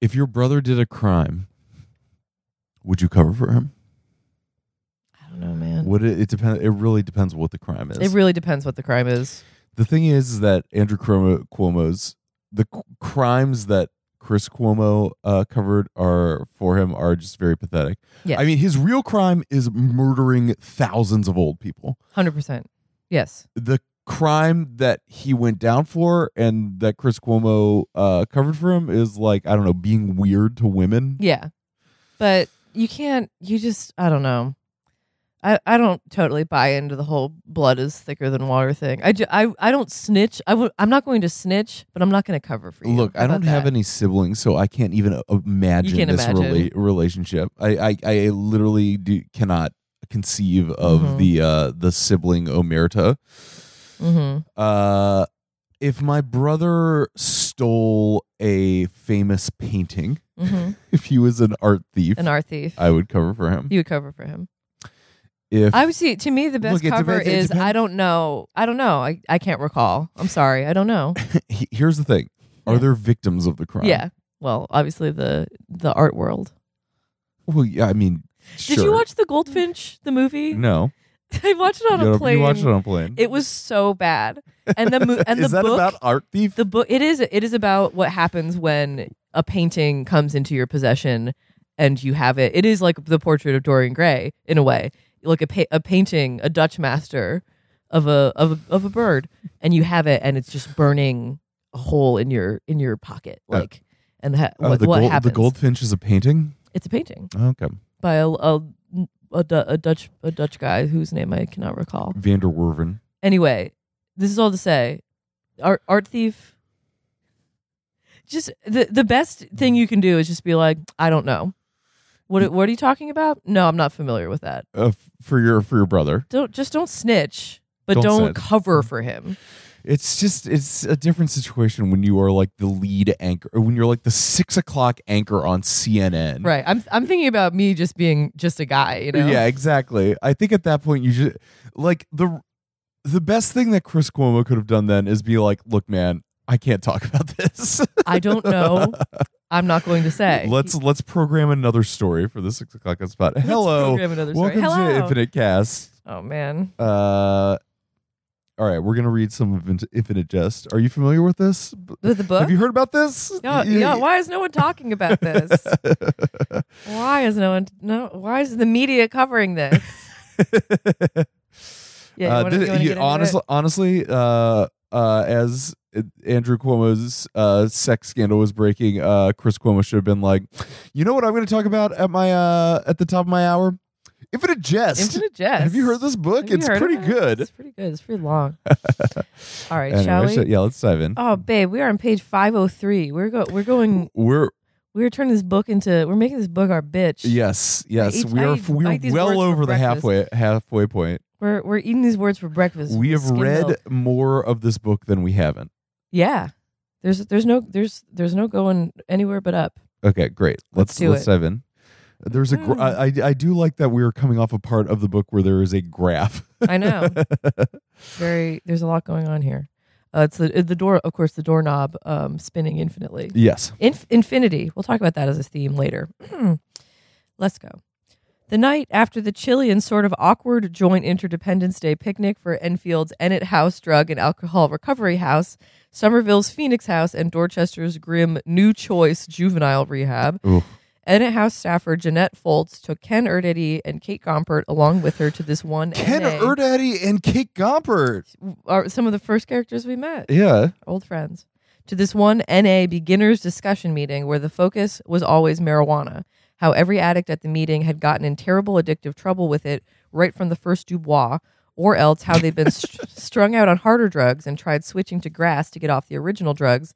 If your brother did a crime, would you cover for him? I don't know, man. Would it? It depends. It really depends what the crime is. It really depends what the crime is. the thing is, is that Andrew Cuomo, Cuomo's the c- crimes that Chris Cuomo uh, covered are for him are just very pathetic. Yes. I mean, his real crime is murdering thousands of old people. Hundred percent. Yes. The crime that he went down for and that Chris Cuomo uh, covered for him is like I don't know, being weird to women. Yeah. But you can't. You just. I don't know. I, I don't totally buy into the whole blood is thicker than water thing. I, ju- I, I don't snitch. I w- I'm not going to snitch, but I'm not going to cover for you. Look, How I don't have that? any siblings, so I can't even uh, imagine can't this imagine. rela- relationship. I, I, I literally do, cannot conceive of Mhm. the uh, the sibling omerta. Mhm. Uh, if my brother stole a famous painting, Mhm. if he was an art thief, An art thief. I would cover for him. you would cover for him. If I would see. To me, the best Look, cover depends- is I don't know. I don't know. I, I can't recall. I'm sorry. I don't know. here's the thing: are Yeah. there victims of the crime? Yeah. Well, obviously the the art world. Well, yeah. I mean, Did you watch the Goldfinch the movie? No. I watched it on you, a you plane. watched it on a plane. It was so bad. And the mo- and is the that book about art thief? the book it is it is about what happens when a painting comes into your possession and you have it. It is like the portrait of Dorian Gray in a way. Like a pa- a painting, a Dutch master of a of a, of a bird and you have it and it's just burning a hole in your in your pocket Uh, like and ha- Oh, what, the, what gold, happens? the goldfinch is a painting. It's a painting Okay, by a a, a, Du- a Dutch a Dutch guy whose name I cannot recall. Vander Werven. Anyway, this is all to say, art art thief. Just the the best thing you can do is just be like, I don't know. What what are you talking about? No, I'm not familiar with that. Uh, f- for your for your brother. Don't just don't snitch, but Don't don't, snitch. cover for him. It's just it's a different situation when you are like the lead anchor, or when you're like the six o'clock anchor on CNN. Right. I'm I'm thinking about me just being just a guy, you know? Yeah, exactly. I think at that point you should like the the best thing that Chris Cuomo could have done then is be like, look, man, I can't talk about this. I don't know. I'm not going to say. let's let's program another story for the six o'clock spot. Let's Hello, program another story. welcome Hello. to Infinite Cast. Oh man. Uh, all right, we're gonna read some of Infinite- Jest. Are you familiar with this? With the book? Have you heard about this? yeah, yeah, why is no one talking about this? why is no one no why is the media covering this? Yeah, Uh, wanna- did- you honestly, honestly, uh, uh, as Andrew Cuomo's uh, sex scandal was breaking, uh, Chris Cuomo should have been like, you know what I'm going to talk about at my uh, at the top of my hour? Infinite Jest. Infinite Jest. Have you heard this book? It's pretty it? good. It's pretty good. It's pretty long. All right, Anyway, shall we? so- yeah, let's dive in. Oh, babe, we are on page 503. We're go we're going We're we're turning this book into we're making this book our bitch. yes, yes, we are. we're well over the halfway halfway point. We're we're eating these words for breakfast. We have read milk. more of this book than we haven't. Yeah. There's there's no there's there's no going anywhere but up. Okay, great. Let's Let's do let's it. dive in. There's a gra- Mm. I, I do like that we are coming off a part of the book where there is a graph. I know. Very there's a lot going on here. Uh, it's the the door of course the doorknob um spinning infinitely. yes. Inf- infinity. We'll talk about that as a theme later. Let's go. The night after the chilly and sort of awkward joint Interdependence Day picnic for Enfield's Ennet House Drug and Alcohol Recovery House, Somerville's Phoenix House, and Dorchester's grim New Choice Juvenile Rehab, Ooh. Ennet House staffer Jeanette Foltz took Ken Erdedy and Kate Gompert along with her to this one Ken NA. And Kate Gompert. are some of the first characters we met Yeah. old friends, to this one NA beginners discussion meeting where the focus was always marijuana. How every addict at the meeting had gotten in terrible addictive trouble with it right from the first Dubois, or else how they'd been str- strung out on harder drugs and tried switching to grass to get off the original drugs,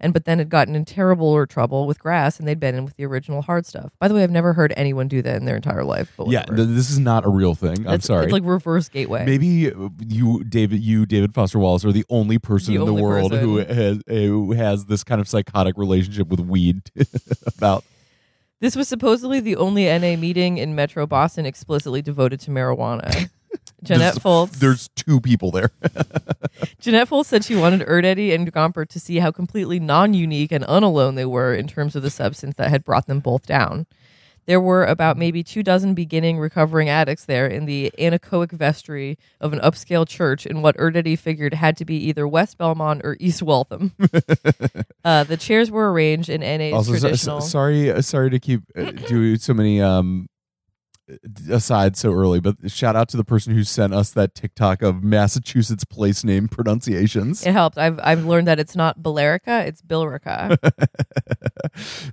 and but then had gotten in terrible or trouble with grass and they'd been in with the original hard stuff. By the way, I've never heard anyone do that in their entire life. But Yeah. th- this is not a real thing. I'm sorry. It's like reverse gateway. Maybe you, David, you, David Foster Wallace, are the only person The in the only world who has eh, who has this kind of psychotic relationship with weed. about This was supposedly the only NA meeting in Metro Boston explicitly devoted to marijuana. Jeanette there's, Foltz. There's two people there. Jeanette Foltz said she wanted Erdedy and Gompert to see how completely non-unique and unalone they were in terms of the substance that had brought them both down. There were about maybe two dozen beginning recovering addicts there in the anechoic vestry of an upscale church in what Erdedy figured had to be either West Belmont or East Waltham. uh, the chairs were arranged in NA's also, traditional. so- sorry, uh, sorry to keep uh, doing so many um aside so early, but shout out to the person who sent us that TikTok of Massachusetts place name pronunciations. it helped. I've I've learned that it's not Billerica, it's Billerica.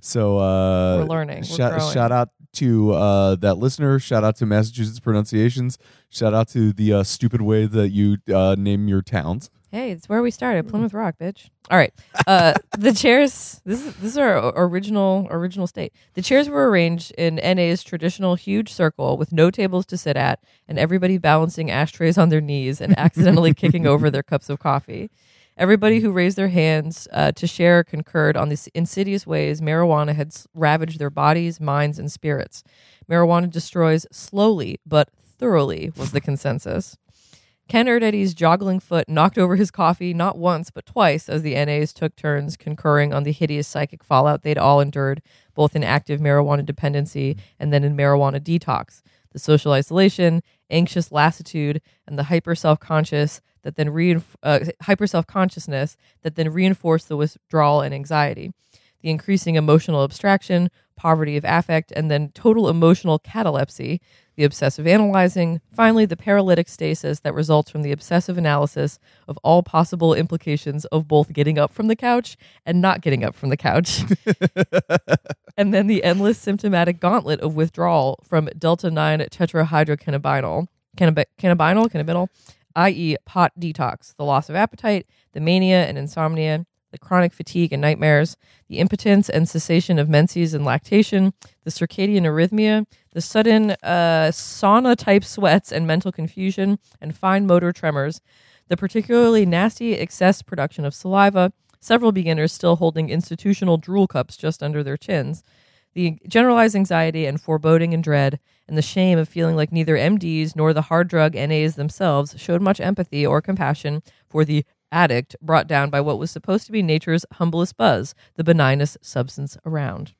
so uh We're learning. We're shout, shout out to uh that listener shout out to massachusetts pronunciations shout out to the uh, stupid way that you uh name your towns Hey, it's where we started, Plymouth Rock, bitch. All right, uh, the chairs. This is this is our original original state. The chairs were arranged in NA's traditional huge circle with no tables to sit at, and everybody balancing ashtrays on their knees and accidentally kicking over their cups of coffee. Everybody who raised their hands uh, to share concurred on the insidious ways marijuana had ravaged their bodies, minds, and spirits. Marijuana destroys slowly but thoroughly was the consensus. Ken Erdedy's joggling foot knocked over his coffee not once but twice as the NAs took turns concurring on the hideous psychic fallout they'd all endured, both in active marijuana dependency and then in marijuana detox. The social isolation, anxious lassitude, and the hyper self conscious that then reinf- uh, hyper self consciousness that then reinforced the withdrawal and anxiety. The increasing emotional abstraction, poverty of affect, and then total emotional catalepsy the obsessive analyzing, finally, the paralytic stasis that results from the obsessive analysis of all possible implications of both getting up from the couch and not getting up from the couch. and then the endless symptomatic gauntlet of withdrawal from delta 9 tetrahydrocannabinol, cannab- cannabinol, cannabinol, i.e., pot detox, the loss of appetite, the mania and insomnia, the chronic fatigue and nightmares, the impotence and cessation of menses and lactation, the circadian arrhythmia, the sudden uh, sauna type sweats and mental confusion, and fine motor tremors, the particularly nasty excess production of saliva, several beginners still holding institutional drool cups just under their chins, the generalized anxiety and foreboding and dread, and the shame of feeling like neither MDs nor the hard drug NAs themselves showed much empathy or compassion for the addict brought down by what was supposed to be nature's humblest buzz, the benignest substance around.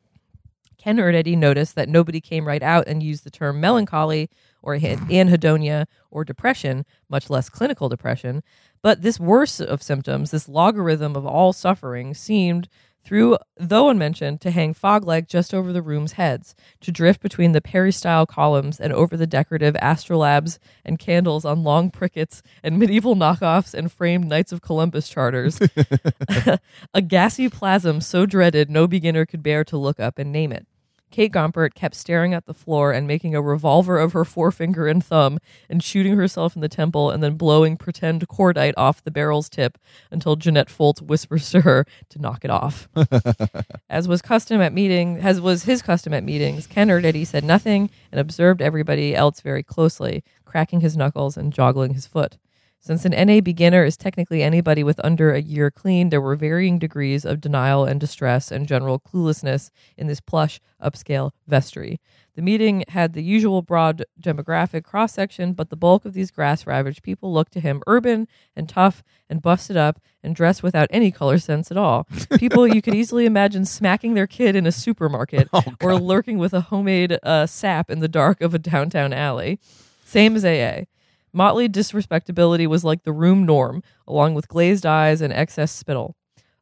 Ken Erdedy noticed that nobody came right out and used the term melancholy or anhedonia or depression, much less clinical depression. But this worst of symptoms, this logarithm of all suffering, seemed, through though unmentioned, to hang fog like just over the room's heads, to drift between the peristyle columns and over the decorative astrolabes and candles on long prickets and medieval knockoffs and framed Knights of Columbus charters. a gassy plasm so dreaded no beginner could bear to look up and name it. Kate Gompert kept staring at the floor and making a revolver of her forefinger and thumb and shooting herself in the temple and then blowing pretend cordite off the barrel's tip until Jeanette Foltz whispers to her to knock it off. as was custom at meeting, as was his custom at meetings, Ken Erdedy said nothing and observed everybody else very closely, cracking his knuckles and joggling his foot. Since an NA beginner is technically anybody with under a year clean, there were varying degrees of denial and distress and general cluelessness in this plush, upscale vestry. The meeting had the usual broad demographic cross section, but the bulk of these grass ravaged people looked to him urban and tough and busted up and dressed without any color sense at all. People you could easily imagine smacking their kid in a supermarket or lurking with a homemade uh, sap in the dark of a downtown alley. Same as AA. Motley disrespectability was like the room norm, along with glazed eyes and excess spittle.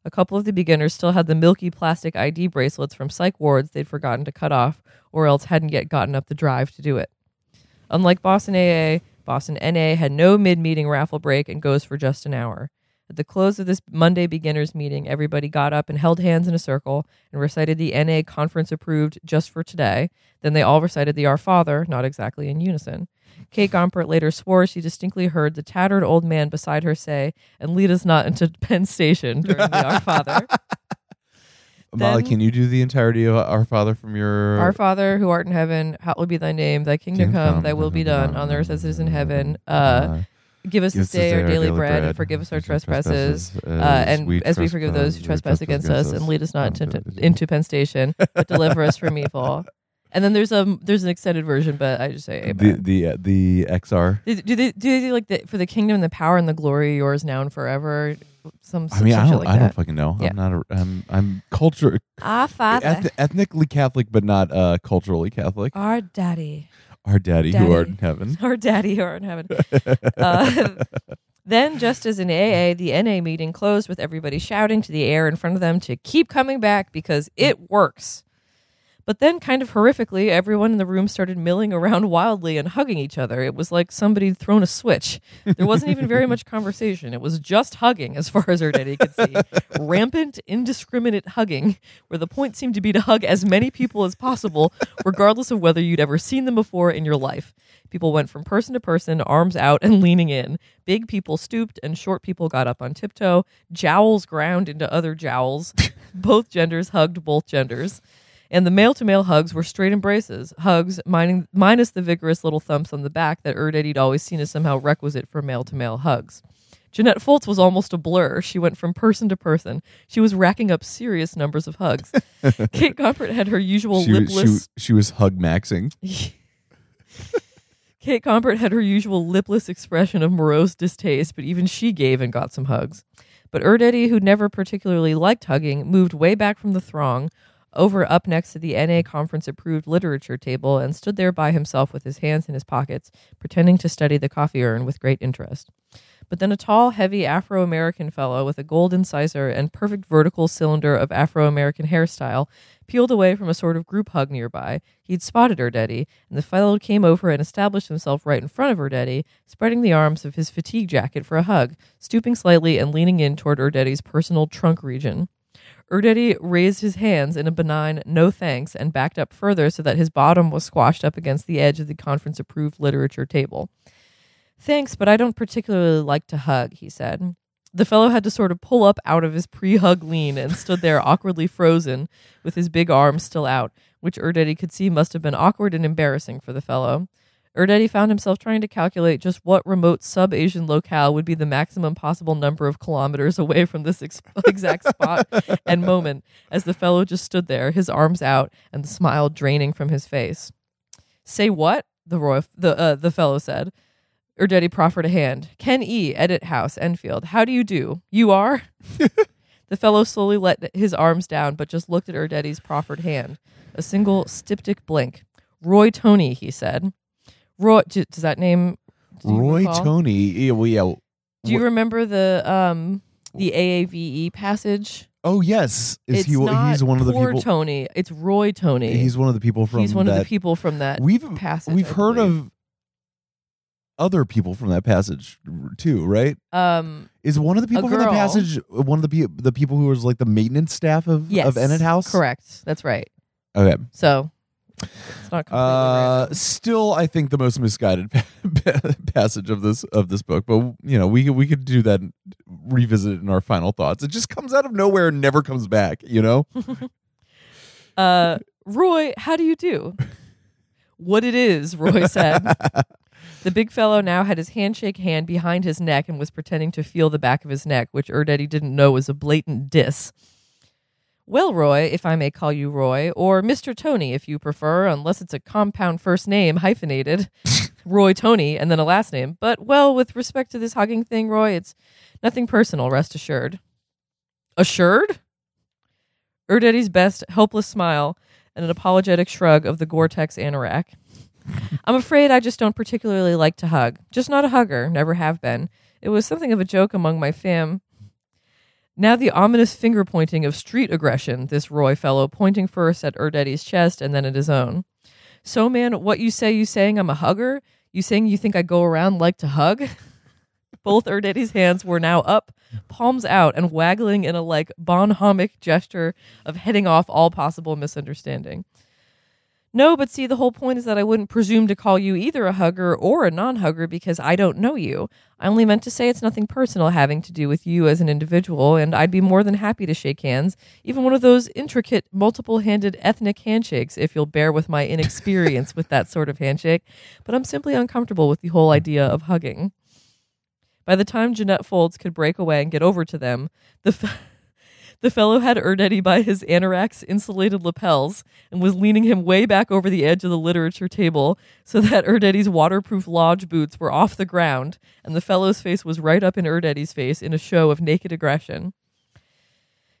A couple of the beginners still had the milky plastic ID bracelets from psych wards they'd forgotten to cut off, or else hadn't yet gotten up the drive to do it. Unlike Boston AA, Boston NA had no mid meeting raffle break and goes for just an hour. At the close of this Monday beginners meeting, everybody got up and held hands in a circle and recited the NA conference approved just for today. Then they all recited the Our Father, not exactly in unison. Kate Gompert later swore she distinctly heard the tattered old man beside her say, and lead us not into Penn Station during the Our Father. molly Then- can you do the entirety of our father from your Our Father, who art in heaven, hallowed be thy name. Thy kingdom Kingdom come, come, thy will be done on earth as it is in heaven. Uh, Uh, give us give this day our daily bread, and forgive us our trespasses, uh, and as we forgive those who trespass against us, and lead us not into, into Penn Station, but deliver us from evil. And then there's a there's an extended version, but I just say The amen. the uh, the XR. do, do they do they do like the, for the kingdom, and the power, and the glory, yours now and forever? Some, I mean, I don't like I don't fucking know. Yeah. I'm not a I'm I'm culture Our father, eth- ethnically Catholic, but not uh culturally Catholic. our daddy. Our daddy, who art Daddy. in heaven. our daddy who are in heaven. Uh, then, just as in AA, the NA meeting closed with everybody shouting to the air in front of them to keep coming back because it works. But then, kind of horrifically, everyone in the room started milling around wildly and hugging each other. It was like somebody'd thrown a switch. There wasn't even very much conversation. It was just hugging, as far as Erdedy could see. Rampant, indiscriminate hugging, where the point seemed to be to hug as many people as possible, regardless of whether you'd ever seen them before in your life. People went from person to person, arms out and leaning in. Big people stooped, and short people got up on tiptoe. Jowls ground into other jowls. both genders hugged both genders. And the male to male hugs were straight embraces, hugs mining, minus the vigorous little thumps on the back that Erdedy'd always seen as somehow requisite for male to male hugs. Jeanette Foltz was almost a blur. She went from person to person. She was racking up serious numbers of hugs. Kate Gompert had her usual She, was- she, lipless. she was hug maxing. Kate Gompert had her usual lipless expression of morose distaste, but even she gave and got some hugs. But Erdedy, who never particularly liked hugging, moved way back from the throng, over up next to the NA conference approved literature table, and stood there by himself with his hands in his pockets, pretending to study the coffee urn with great interest. But then a tall, heavy Afro American fellow with a gold incisor and perfect vertical cylinder of Afro American hairstyle peeled away from a sort of group hug nearby. He'd spotted Erdedy, and the fellow came over and established himself right in front of Erdedy, spreading the arms of his fatigue jacket for a hug, stooping slightly and leaning in toward Erdedy's personal trunk region. Erdedy raised his hands in a benign no thanks and backed up further so that his bottom was squashed up against the edge of the conference approved literature table. Thanks, but I don't particularly like to hug, he said. The fellow had to sort of pull up out of his pre hug lean and stood there awkwardly frozen with his big arms still out, which Erdedy could see must have been awkward and embarrassing for the fellow. Erdedy found himself trying to calculate just what remote sub Asian locale would be the maximum possible number of kilometers away from this ex- exact spot and moment as the fellow just stood there, his arms out and the smile draining from his face. Say what? The Roy, the uh, the fellow said. Erdedy proffered a hand. Ken E. Ennet House, Enfield. How do you do? You are? the fellow slowly let his arms down, but just looked at Erdedy's proffered hand. A single styptic blink. Roy Tony, he said. Roy, does that name? do you Roy recall? Tony. Yeah, well, yeah. Do you remember the um the AAVE passage? Oh yes, is it's he? not He's one of the poor people. Tony. It's Roy Tony. He's one of the people from. He's one that, of the people from that We've passage. we've I heard believe. of other people from that passage too, right? um Is one of the people from the girl. passage one of the pe- the people who was like the maintenance staff of yes of Ennet House? Correct. That's right. Okay. So it's not Uh, still, I think the most misguided passage of this of this book, but you know, we could- we could do that, revisit it in our final thoughts. It just comes out of nowhere and never comes back. You know, Uh, Roy, how do you do? What it is, Roy said. the big fellow now had his handshake hand behind his neck and was pretending to feel the back of his neck, which Erdedy didn't know was a blatant diss. Well, Roy, if I may call you Roy, or Mr. Tony if you prefer, unless it's a compound first name hyphenated. Roy Tony and then a last name. But, well, with respect to this hugging thing, Roy, it's nothing personal, rest assured. Assured? Erdedy's best helpless smile and an apologetic shrug of the Gore-Tex anorak. I'm afraid I just don't particularly like to hug. Just not a hugger, never have been. It was something of a joke among my fam. Now the ominous finger pointing of street aggression, this Roy fellow pointing first at Erdedy's chest and then at his own. So man, what you say you saying I'm a hugger? You saying you think I go around like to hug? Both Erdedy's hands were now up, palms out, and waggling in a like bonhomic gesture of heading off all possible misunderstanding. No, but see, the whole point is that I wouldn't presume to call you either a hugger or a non hugger because I don't know you. I only meant to say it's nothing personal having to do with you as an individual, and I'd be more than happy to shake hands, even one of those intricate, multiple handed ethnic handshakes, if you'll bear with my inexperience with that sort of handshake. But I'm simply uncomfortable with the whole idea of hugging. By the time Jeanette Foltz could break away and get over to them, the, fe- The fellow had Erdedy by his anorak's insulated lapels and was leaning him way back over the edge of the literature table so that Erdedy's waterproof lodge boots were off the ground, and the fellow's face was right up in Erdedy's face in a show of naked aggression.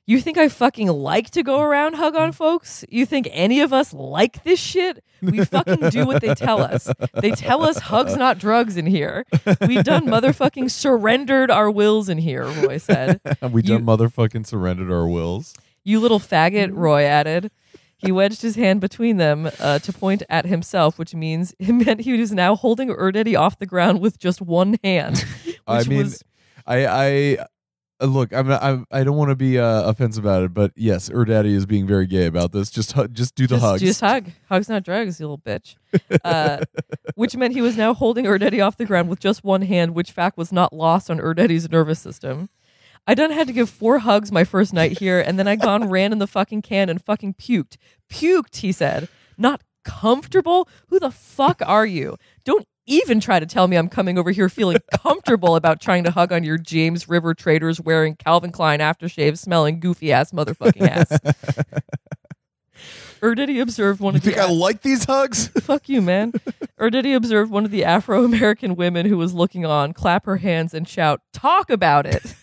You think I fucking like to go around hug on folks? You think any of us like this shit? We fucking do what they tell us. They tell us hugs not drugs in here. We've done motherfucking surrendered our wills in here, Roy said. we done motherfucking surrendered our wills. You little faggot, Roy added. He wedged his hand between them uh, to point at himself, which means it meant he was now holding Erdedy off the ground with just one hand. Which I mean, was I I look. I'm I'm I don't want to be uh, offensive about it, but yes, Erdaddy is being very gay about this. Just hu- just do the just, hugs. just hug. Hugs not drugs, you little bitch. Uh, which meant he was now holding Erdedy off the ground with just one hand, which fact was not lost on Erdedy's nervous system. I done had to give four hugs my first night here, and then I gone ran in the fucking can and fucking puked. Puked, he said. Not comfortable? Who the fuck are you? Don't even try to tell me I'm coming over here feeling comfortable about trying to hug on your James River traders wearing Calvin Klein aftershave smelling goofy ass motherfucking ass. Erdedy observed one you of the You think I like these hugs? Fuck you, man. or did he observe one of the Afro American women who was looking on clap her hands and shout, "Talk about it."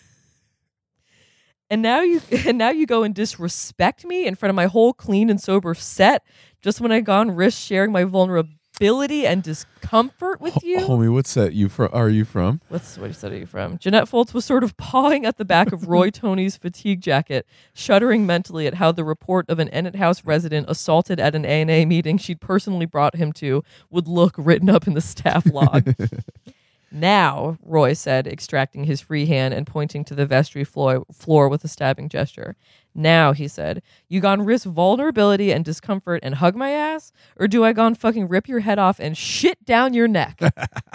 and now you and now you go and disrespect me in front of my whole clean and sober set just when I gone risk sharing my vulnerability and discomfort with you. Homie, what set you from? Are you from? What's what set are you from? Jeanette Foltz was sort of pawing at the back of Roy Tony's fatigue jacket, shuddering mentally at how the report of an Ennet House resident assaulted at an ANA meeting she'd personally brought him to would look written up in the staff log. now, Roy said, extracting his free hand and pointing to the vestry floor, floor with a stabbing gesture. Now, he said, you gone risk vulnerability and discomfort and hug my ass? Or do I gone fucking rip your head off and shit down your neck?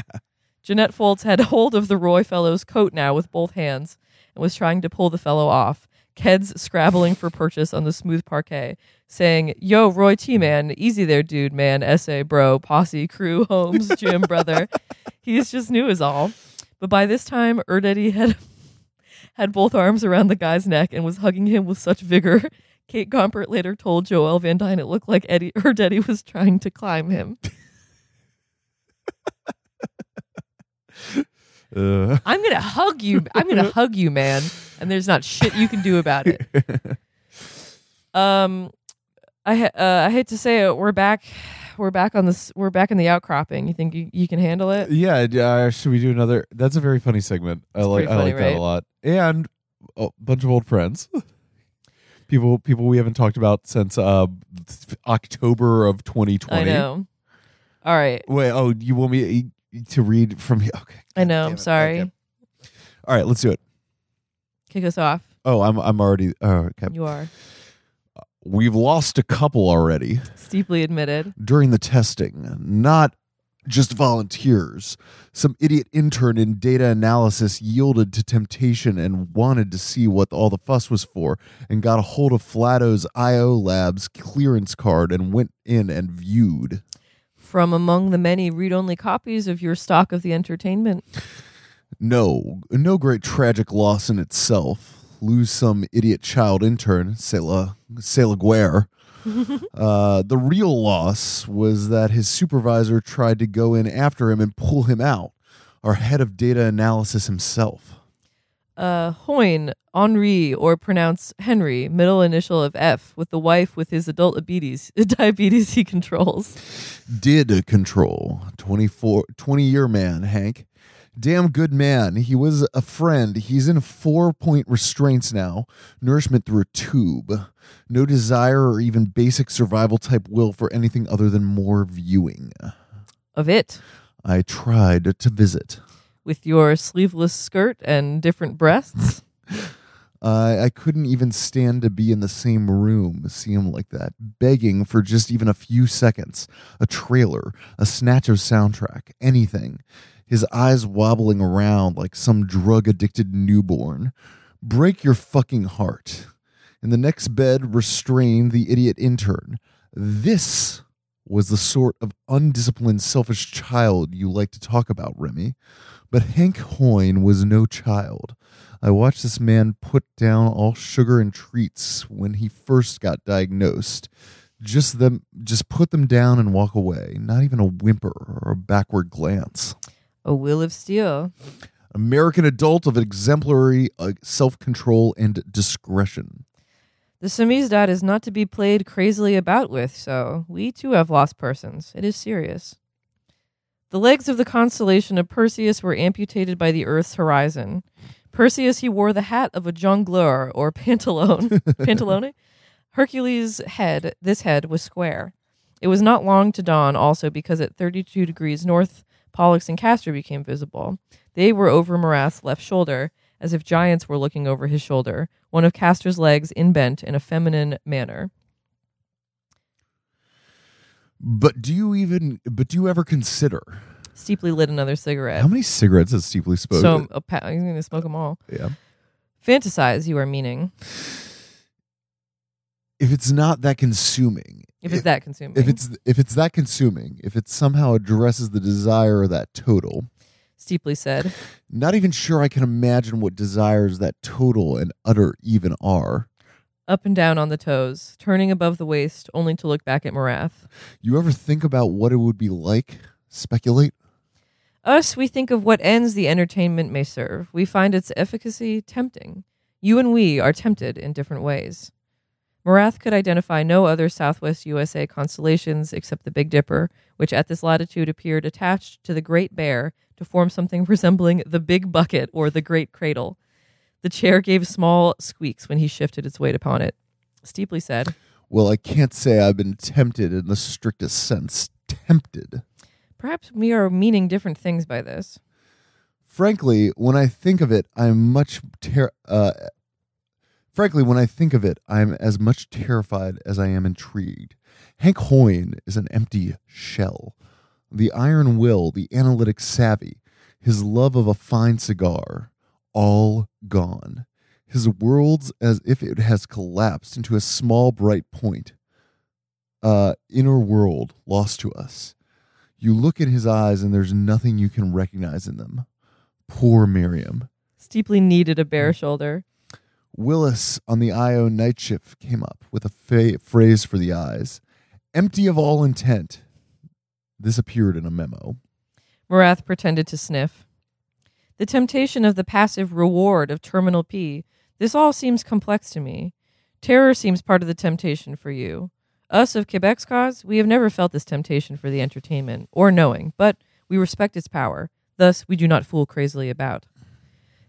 Jeanette Foltz had hold of the Roy fellow's coat now with both hands and was trying to pull the fellow off. Keds scrabbling for purchase on the smooth parquet, saying, Yo, Roy T man, easy there, dude, man, essay, bro, posse, crew, Holmes, Jim, brother. He's just new as all. But by this time, Erdedy had had both arms around the guy's neck and was hugging him with such vigor. Kate Gompert later told Joelle Van Dyne it looked like Eddie Erdedy was trying to climb him. Uh, I'm gonna hug you. I'm gonna hug you, man. And there's not shit you can do about it. Um, I ha- uh, I hate to say it, we're back. We're back on this. We're back in the outcropping. You think you, you can handle it? yeah. Uh, should we do another? That's a very funny segment. I like. pretty I funny, like that a lot. And a bunch of old friends. People, people we haven't talked about since uh, October of 2020. I know. All right. Wait, oh, you want me to read from here? Okay. I know. I'm sorry. Okay. All right, let's do it. Kick us off. Oh, I'm I'm already. Oh, okay. You are We've lost a couple already Steeply admitted. during the testing. Not just volunteers. Some idiot intern in data analysis yielded to temptation and wanted to see what all the fuss was for, and got a hold of Flato's IO Labs clearance card and went in and viewed. From among the many read-only copies of your stock of the entertainment, No, no great tragic loss in itself. Lose some idiot child intern, Sela, Sela Guerre. uh, the real loss was that his supervisor tried to go in after him and pull him out. Our head of data analysis himself. uh, Hoyne, Henri, or pronounce Henry, middle initial of F, with the wife with his adult diabetes, diabetes he controls. Did control. 24, 20 year man, Hank. Damn good man. He was a friend. He's in four point restraints now. Nourishment through a tube. No desire or even basic survival type will for anything other than more viewing. Of it, I tried to visit. with your sleeveless skirt and different breasts. I I couldn't even stand to be in the same room, see him like that, begging for just even a few seconds. A trailer, a snatch of soundtrack, anything. His eyes wobbling around like some drug addicted newborn. Break your fucking heart. In the next bed, restrain the idiot intern. This was the sort of undisciplined, selfish child you like to talk about, Remy. But Hank Hoyne was no child. I watched this man put down all sugar and treats when he first got diagnosed. Just them just put them down and walk away, not even a whimper or a backward glance. A will of steel. American adult of exemplary uh, self-control and discretion. The samizdat is not to be played crazily about with, so we too have lost persons. It is serious. The legs of the constellation of Perseus were amputated by the Earth's horizon. Perseus, he wore the hat of a jongleur or pantalone. pantalone? Hercules' head, this head, was square. It was not long to dawn, also, because at 32 degrees north, Pollux and Castor became visible. They were over Marathe's left shoulder, as if giants were looking over his shoulder, one of Castor's legs inbent in a feminine manner. But do you even but do you ever consider Steeply lit another cigarette. how many cigarettes has Steeply spoken? so a pa- he's going to smoke them all. yeah. Fantasize, you are meaning. If it's not that consuming, If it's that consuming. if it's if it's that consuming, if it somehow addresses the desire of that total, Steeply said. not even sure I can imagine what desires that total and utter even are. Up and down on the toes, turning above the waist, only to look back at Marathe. You ever think about what it would be like? Speculate? Us, we think of what ends the entertainment may serve. We find its efficacy tempting. You and we are tempted in different ways. Marathe could identify no other Southwest USA constellations except the Big Dipper, which at this latitude appeared attached to the Great Bear to form something resembling the Big Bucket or the Great Cradle. The chair gave small squeaks when he shifted its weight upon it. Steeply said, Well, I can't say I've been tempted in the strictest sense. Tempted. Perhaps we are meaning different things by this. Frankly, when I think of it, I'm much ter- uh, frankly, when I think of it, I'm as much terrified as I am intrigued. Hank Hoyne is an empty shell. The iron will, the analytic savvy, his love of a fine cigar, all gone. His world's as if it has collapsed into a small bright point. Uh, inner world lost to us. You look in his eyes and there's nothing you can recognize in them. Poor Miriam. Steeply needed a bare shoulder. Willis on the IO night shift came up with a fa- phrase for the eyes empty of all intent. This appeared in a memo. Marathe pretended to sniff. The temptation of the passive reward of Terminal P. This all seems complex to me. Terror seems part of the temptation for you. Us of Quebec's cause, we have never felt this temptation for the entertainment, or knowing, but we respect its power. Thus, we do not fool crazily about.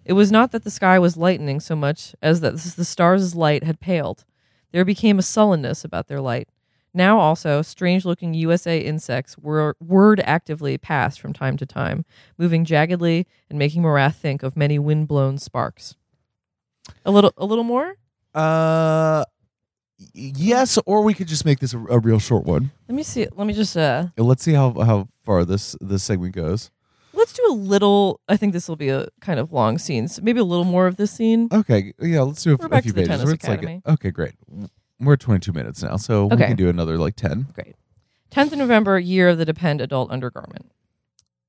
It was not that the sky was lightening so much as that the stars' light had paled. There became a sullenness about their light. Now also, strange looking USA insects were whirred actively past from time to time, moving jaggedly and making Marathe think of many wind blown sparks. A little a little more? Uh, yes, or we could just make this a, a real short one. Let me see let me just uh Let's see how how far this this segment goes. Let's do a little I think this will be a kind of long scene. So maybe a little more of this scene. Okay, yeah, let's do a, We're a back few to the pages. Tennis Where it's like- Academy. okay, great. We're at 22 minutes now, so we Okay. can do another like 10. Great. 10th of November, year of the Depend adult undergarment.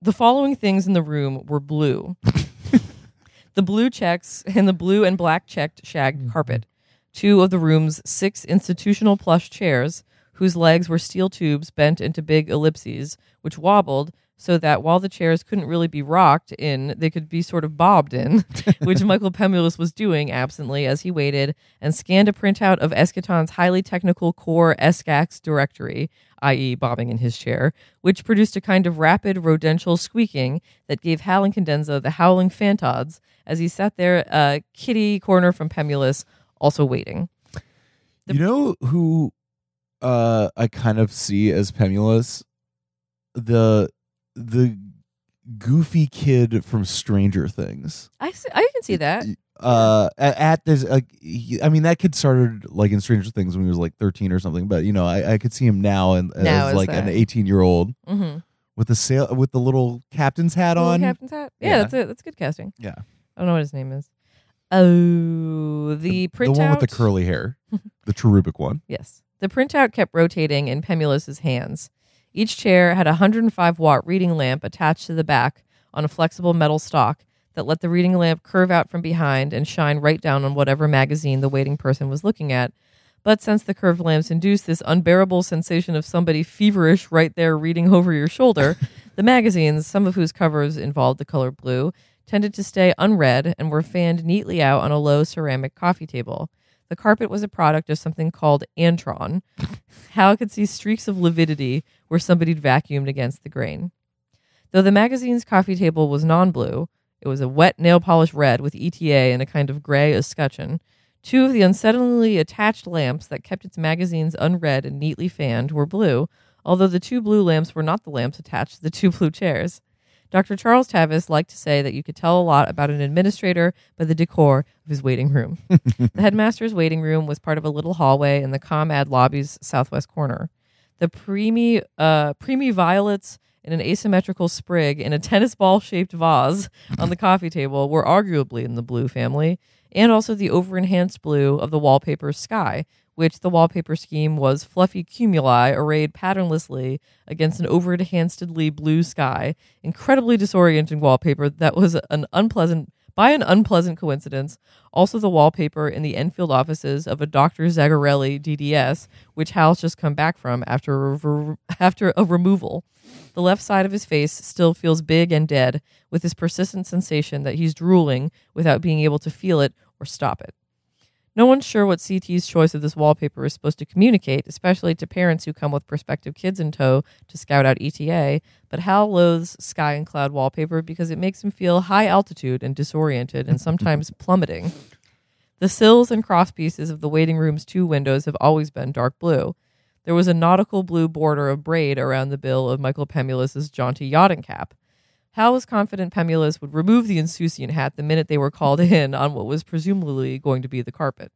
The following things in the room were blue the blue checks and the blue and black checked shag mm-hmm. carpet, two of the room's six institutional plush chairs, whose legs were steel tubes bent into big ellipses, which wobbled so that while the chairs couldn't really be rocked in, they could be sort of bobbed in, which Michael Pemulis was doing absently as he waited and scanned a printout of Eschaton's highly technical core Escax directory, i.e., bobbing in his chair, which produced a kind of rapid rodential squeaking that gave Hal and Condenza the howling fantods as he sat there, uh, kitty corner from Pemulis, also waiting. The- you know who uh I kind of see as Pemulis? The the goofy kid from Stranger Things. I, see, I can see that. Uh, at, at this, like, he- I mean, that kid started like in Stranger Things when he was like thirteen or something. But you know, I, I could see him now and Now as like an eighteen year old Mm-hmm. with the sail with the little captain's hat on. Captain's hat. Yeah, Yeah. that's it. That's good casting. Yeah. I don't know what his name is. Oh, the printout. the one with the curly hair, the cherubic one. Yes, The printout kept rotating in Pemulis's hands. Each chair had a 105 watt reading lamp attached to the back on a flexible metal stalk that let the reading lamp curve out from behind and shine right down on whatever magazine the waiting person was looking at. But since the curved lamps induced this unbearable sensation of somebody feverish right there reading over your shoulder, the magazines, some of whose covers involved the color blue, tended to stay unread and were fanned neatly out on a low ceramic coffee table. The carpet was a product of something called Antron. Hal could see streaks of lividity where somebody'd vacuumed against the grain. Though the magazine's coffee table was non blue, it was a wet nail polish red with ETA and a kind of gray escutcheon. Two of the unsettlingly attached lamps that kept its magazines unread and neatly fanned were blue, although the two blue lamps were not the lamps attached to the two blue chairs. Dr. Charles Tavis liked to say that you could tell a lot about an administrator by the decor of his waiting room. the headmaster's waiting room was part of a little hallway in the ComAd lobby's southwest corner. The preemie, uh, preemie violets in an asymmetrical sprig in a tennis ball shaped vase on the coffee table were arguably in the blue family, and also the over enhanced blue of the wallpaper sky, which the wallpaper scheme was fluffy cumuli arrayed patternlessly against an over enhancedly blue sky, incredibly disorienting wallpaper that was an unpleasant by an unpleasant coincidence, also the wallpaper in the Enfield offices of a Dr. Zegarelli DDS, which Hal's just come back from after a, re- after a removal. The left side of his face still feels big and dead, with this persistent sensation that he's drooling without being able to feel it or stop it. No one's sure what CT's choice of this wallpaper is supposed to communicate, especially to parents who come with prospective kids in tow to scout out ETA, but Hal loathes sky and cloud wallpaper because it makes him feel high altitude and disoriented and sometimes plummeting. The sills and crosspieces of the waiting room's two windows have always been dark blue. There was a nautical blue border of braid around the bill of Michael Pemulis's jaunty yachting cap. Hal was confident Pemulis would remove the insouciant hat the minute they were called in on what was presumably going to be the carpet.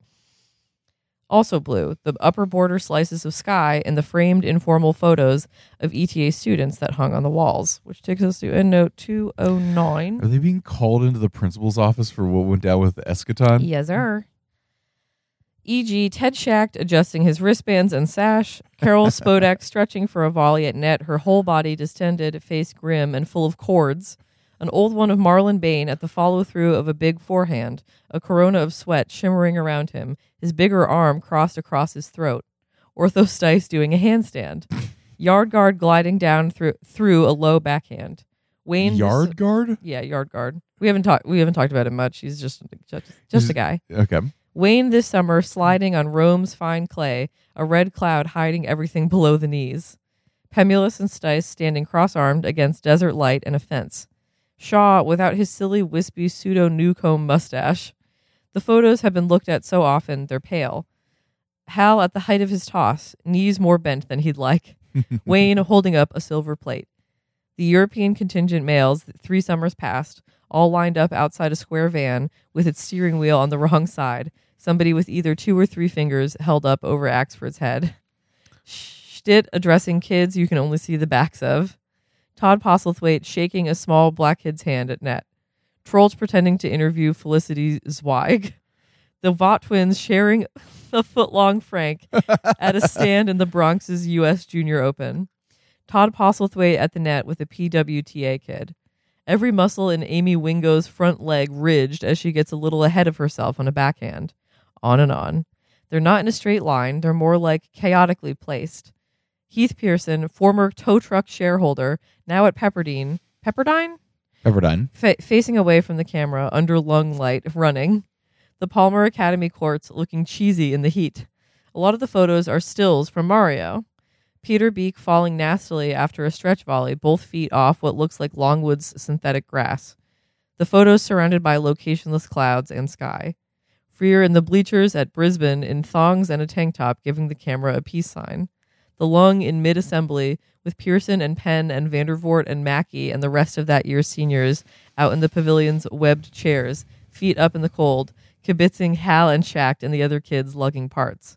Also blue, the upper border slices of sky and the framed informal photos of ETA students that hung on the walls, which takes us to endnote 209. Are they being called into the principal's office for what went down with the Eschaton? Yes, sir. E.g., Ted Schacht adjusting his wristbands and sash, Carol Spodak stretching for a volley at net, her whole body distended, face grim and full of cords, an old one of Marlon Bain at the follow through of a big forehand, a corona of sweat shimmering around him, his bigger arm crossed across his throat, Ortho Stice doing a handstand, yard guard gliding down through through a low backhand. Wayne Yard guard? yeah, yard guard. We haven't talked we haven't talked about it much. He's just just, just a guy. Okay. Wayne this summer sliding on Rome's fine clay, a red cloud hiding everything below the knees. Pemulis and Stice standing cross armed against desert light and a fence. Shaw without his silly, wispy pseudo Newcombe mustache. The photos have been looked at so often they're pale. Hal at the height of his toss, knees more bent than he'd like. Wayne holding up a silver plate. The European contingent males, three summers past, all lined up outside a square van with its steering wheel on the wrong side, somebody with either two or three fingers held up over Axford's head. Schtitt addressing kids you can only see the backs of. Todd Postlethwaite shaking a small black kid's hand at net. Troeltsch pretending to interview Felicity Zweig. The Vaught twins sharing a foot long Frank at a stand in the Bronx's U.S. Junior Open. Todd Postlethwaite at the net with a PWTA kid. Every muscle in Amy Wingo's front leg ridged as she gets a little ahead of herself on a backhand. On and on. They're not in a straight line, they're more like chaotically placed. Heath Pearson, former tow truck shareholder, now at Pepperdine. Pepperdine? Everdine. Fa- facing away from the camera under lung light, running. The Palmer Academy courts looking cheesy in the heat. A lot of the photos are stills from Mario. Peter Beek falling nastily after a stretch volley, both feet off what looks like Longwood's synthetic grass. The photos surrounded by locationless clouds and sky. Freer in the bleachers at Brisbane in thongs and a tank top giving the camera a peace sign. The lung in mid assembly with Pearson and Penn and Vandervoort and Mackey and the rest of that year's seniors out in the pavilion's webbed chairs, feet up in the cold, kibitzing Hal and Schacht and the other kids lugging parts.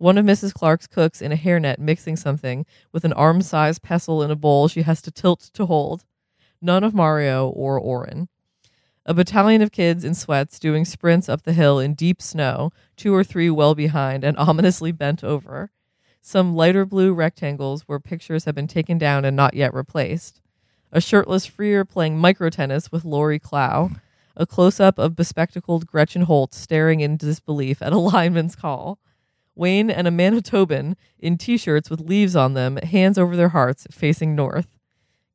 One of Mrs. Clark's cooks in a hairnet mixing something with an arm sized pestle in a bowl she has to tilt to hold. None of Mario or Orin. A battalion of kids in sweats doing sprints up the hill in deep snow, two or three well behind and ominously bent over. some lighter blue rectangles where pictures have been taken down and not yet replaced, a shirtless Freer playing micro tennis with Lori Clow, a close up of bespectacled Gretchen Holt staring in disbelief at a lineman's call. Wayne and a Manitoban in t shirts with leaves on them, hands over their hearts, facing north.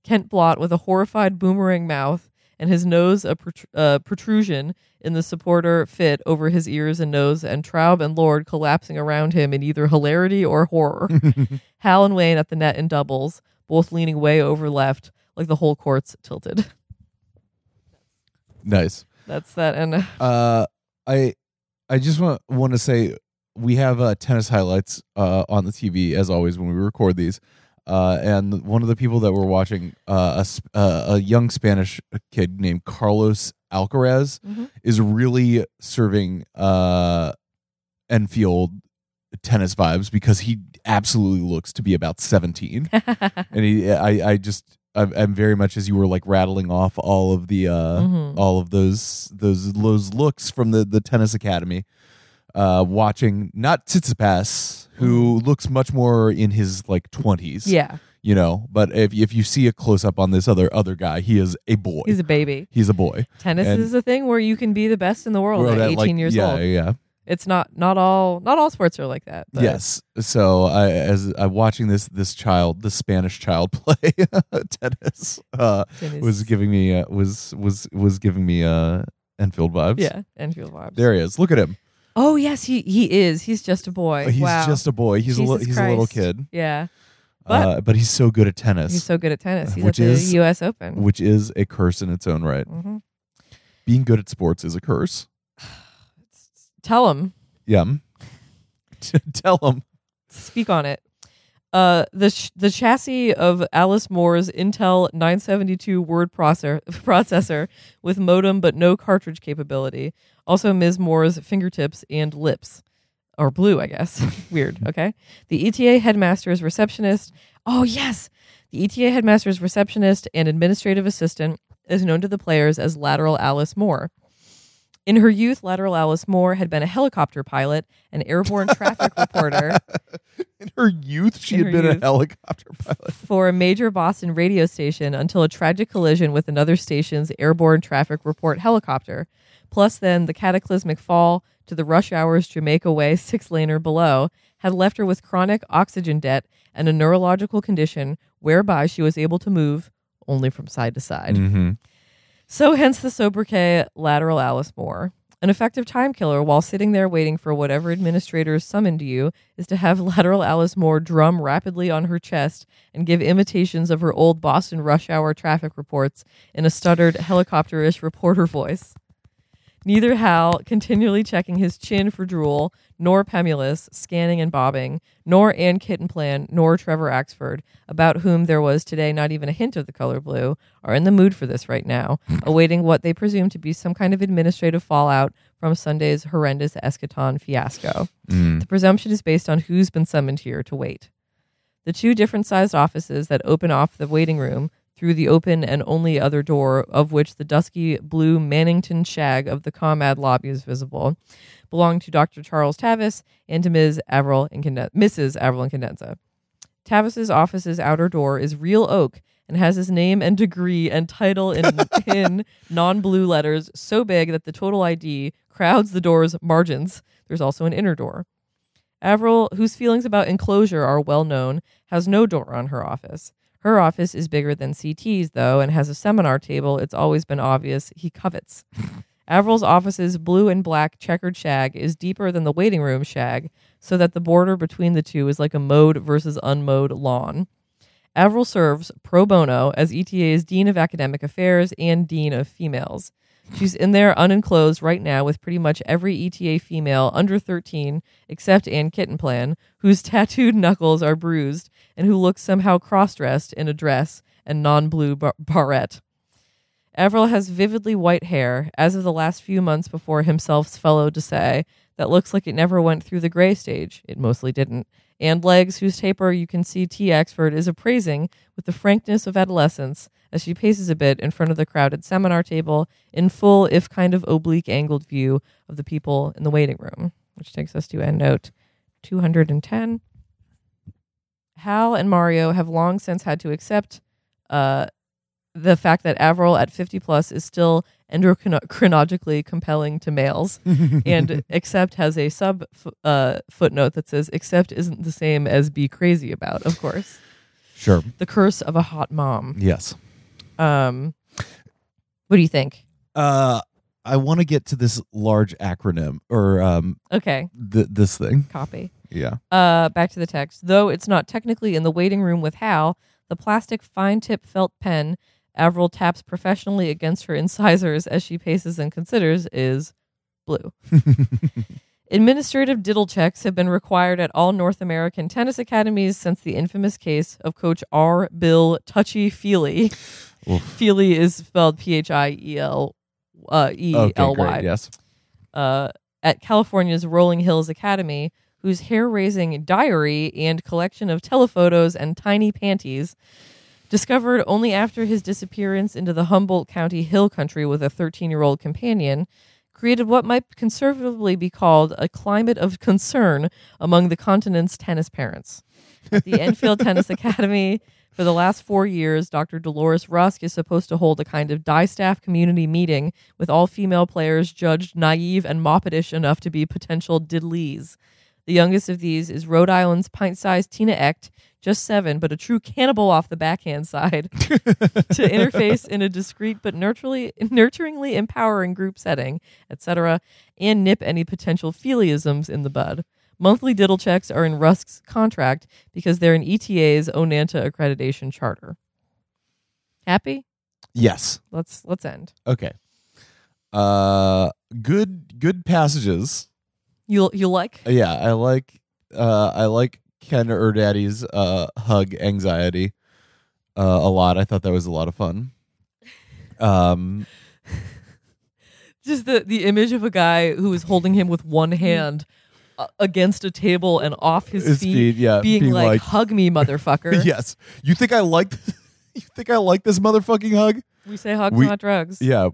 Kent Blott with a horrified boomerang mouth and his nose a protr- uh, protrusion in the supporter fit over his ears and nose, and Traub and Lord collapsing around him in either hilarity or horror. Hal and Wayne at the net in doubles, both leaning way over left, like the whole court's tilted. Nice. That's that. And Uh, I I just want want to say we have uh, tennis highlights uh, on the TV as always when we record these. Uh, and one of the people that we're watching, uh, a uh, a young Spanish kid named Carlos Alcaraz, Mhm. is really serving uh, Enfield tennis vibes because he absolutely looks to be about seventeen and he i i just I'm, I'm very much as you were like rattling off all of the uh Mhm. all of those those those looks from the the tennis academy uh watching not Tsitsipas who looks much more in his like 20s Mm-hmm. yeah, you know but if if you see a close up on this other other guy he is a boy he's a baby. He's a boy Tennis And- is a thing where you can be the best in the world Well, at that, 18 like, years yeah old. yeah It's not not all not all sports are like that. But yes so i as i'm watching this this child this spanish child play tennis uh tennis- was giving me uh, was was was giving me uh Enfield vibes. yeah, Enfield vibes. There he is. Look at him. Oh yes, he he is. He's just a boy. he's wow. just a boy. He's a Jesus li- he's a little kid. yeah. uh, but he's so good at tennis, He's so good at tennis. He's Which at the is- U.S. Open. which is a curse in its own right. hmm Being good at sports is a curse. Tell him. Yum. Tell him. Speak on it. Uh, the sh- the chassis of Alice Moore's Intel 972 word processor processor with modem but no cartridge capability. Also, Ms. Moore's fingertips and lips, are blue, I guess. Weird. Okay. The ETA headmaster's receptionist. Oh yes, the ETA headmaster's receptionist and administrative assistant is known to the players as Lateral Alice Moore. In her youth, Lateral Alice Moore had been a helicopter pilot, an airborne traffic reporter In her youth, she In had her been a helicopter pilot. for a major Boston radio station until a tragic collision with another station's airborne traffic report helicopter. Plus, then the cataclysmic fall to the rush hour's Jamaica Way six laner below had left her with chronic oxygen debt and a neurological condition whereby she was able to move only from side to side. Mm-hmm. So, hence the sobriquet Lateral Alice Moore. An effective time killer while sitting there waiting for whatever administrators summoned you is to have Lateral Alice Moore drum rapidly on her chest and give imitations of her old Boston rush hour traffic reports in a stuttered, helicopterish reporter voice. Neither Hal, continually checking his chin for drool, nor Pemulis, scanning and bobbing, nor Ann Kittenplan, nor Trevor Axford, about whom there was today not even a hint of the color blue, are in the mood for this right now, hmm. awaiting what they presume to be some kind of administrative fallout from Sunday's horrendous eschaton fiasco. Hmm. The presumption is based on who's been summoned here to wait. The two different sized offices that open off the waiting room through the open and only other door, of which the dusky blue Mannington shag of the ComAd lobby is visible, belong to Dr. Charles Tavis and to Ms. Avril Incandenza, Mrs. Avril Incandenza. Tavis's office's outer door is real oak and has his name and degree and title in, in non-blue letters so big that the total ID crowds the door's margins. There's also an inner door. Avril, whose feelings about enclosure are well known, has no door on her office. Her office is bigger than CT's, though, and has a seminar table it's always been obvious he covets. Avril's office's blue and black checkered shag is deeper than the waiting room shag, so that the border between the two is like a mowed versus unmowed lawn. Averill serves pro bono as ETA's Dean of Academic Affairs and Dean of Females. She's in there unenclosed right now with pretty much every ETA female under 13 except Ann Kittenplan, whose tattooed knuckles are bruised and who looks somehow cross dressed in a dress and non blue bar- barrette. Avril has vividly white hair, as of the last few months before himself's felo de se, that looks like it never went through the gray stage. It mostly didn't. And legs whose taper you can see T. Axford is appraising with the frankness of adolescence as she paces a bit in front of the crowded seminar table in full, if kind of oblique angled view of the people in the waiting room, which takes us to end note 210. Hal and Mario have long since had to accept uh, the fact that Avril at 50 plus is still endocrinologically compelling to males, and accept has a sub f- uh, footnote that says accept isn't the same as be crazy about. Of course, Sure. the curse of a hot mom. Yes. Um, what do you think? Uh, I want to get to this large acronym or um Okay, th- this thing. copy. Yeah. Uh, back to the text. Though it's not technically in the waiting room with Hal, the plastic fine tip felt pen Avril taps professionally against her incisors as she paces and considers is blue. Administrative diddle checks have been required at all North American tennis academies since the infamous case of Coach R. Bill Touchy Phiely. Oof. Phiely is spelled P H I E L uh, E L. Y Yes. uh, at California's Rolling Hills Academy, whose hair raising diary and collection of telephotos and tiny panties, discovered only after his disappearance into the Humboldt County hill country with a 13 year old companion, created what might conservatively be called a climate of concern among the continent's tennis parents. At the Enfield Tennis Academy, for the last four years, Dr. Dolores Rusk is supposed to hold a kind of die staff community meeting with all female players judged naive and moppetish enough to be potential diddlees. The youngest of these is Rhode Island's pint sized Tina Echt, just seven, but a true cannibal off the backhand side, to interface in a discreet but nurturally, nurturingly empowering group setting, etc., and nip any potential philiisms in the bud. Monthly diddle checks are in Rusk's contract because they're in ETA's Onanta accreditation charter. Happy? Yes. Let's let's end. Okay. Uh, good. Good passages. You you like? Yeah, I like. Uh, I like Ken Erdedy's uh hug anxiety. Uh, a lot. I thought that was a lot of fun. Um. Just the the image of a guy who is holding him with one hand uh, against a table and off his, His feet, yeah, being, being like, like- "Hug me, motherfucker." yes. You think I like? you think I like this motherfucking hug? We say hugs, We- not drugs. Yeah.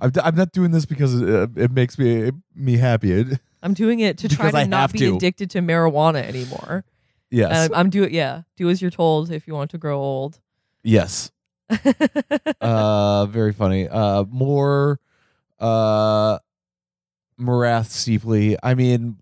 I'm, I'm not doing this because it, it makes me me happy. It, I'm doing it to try Because to I not have be to. addicted to marijuana anymore. yes. And I'm, doing yeah. Do as you're told if you want to grow old. yes. uh very funny uh more uh Marathe steeply i mean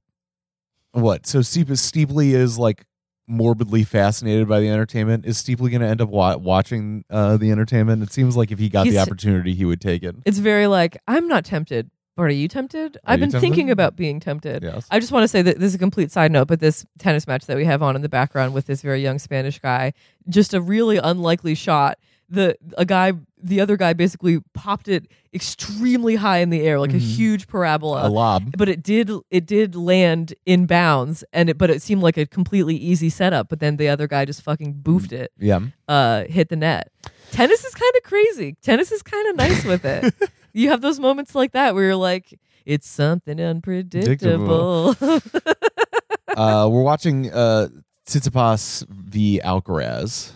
what so Steep- steeply is like morbidly fascinated by the entertainment is steeply going to end up wa- watching uh the entertainment it seems like if he got the opportunity he would take it It's very like I'm not tempted, but are you tempted? Are I've you been tempted? thinking about being tempted. yes I just want to say that this is a complete side note, but this tennis match that we have on in the background with this very young Spanish guy, just a really unlikely shot. The a guy, the other guy, basically popped it extremely high in the air, like a Mhm. huge parabola. a lob but it did it did land in bounds, and it but it seemed like a completely easy setup. But then the other guy just fucking boofed it, yeah uh, hit the net. Tennis is kind of crazy. Tennis is kind of nice with it. you have those moments like that where you're like, it's something unpredictable. uh we're watching uh Tsitsipas v. Alcaraz.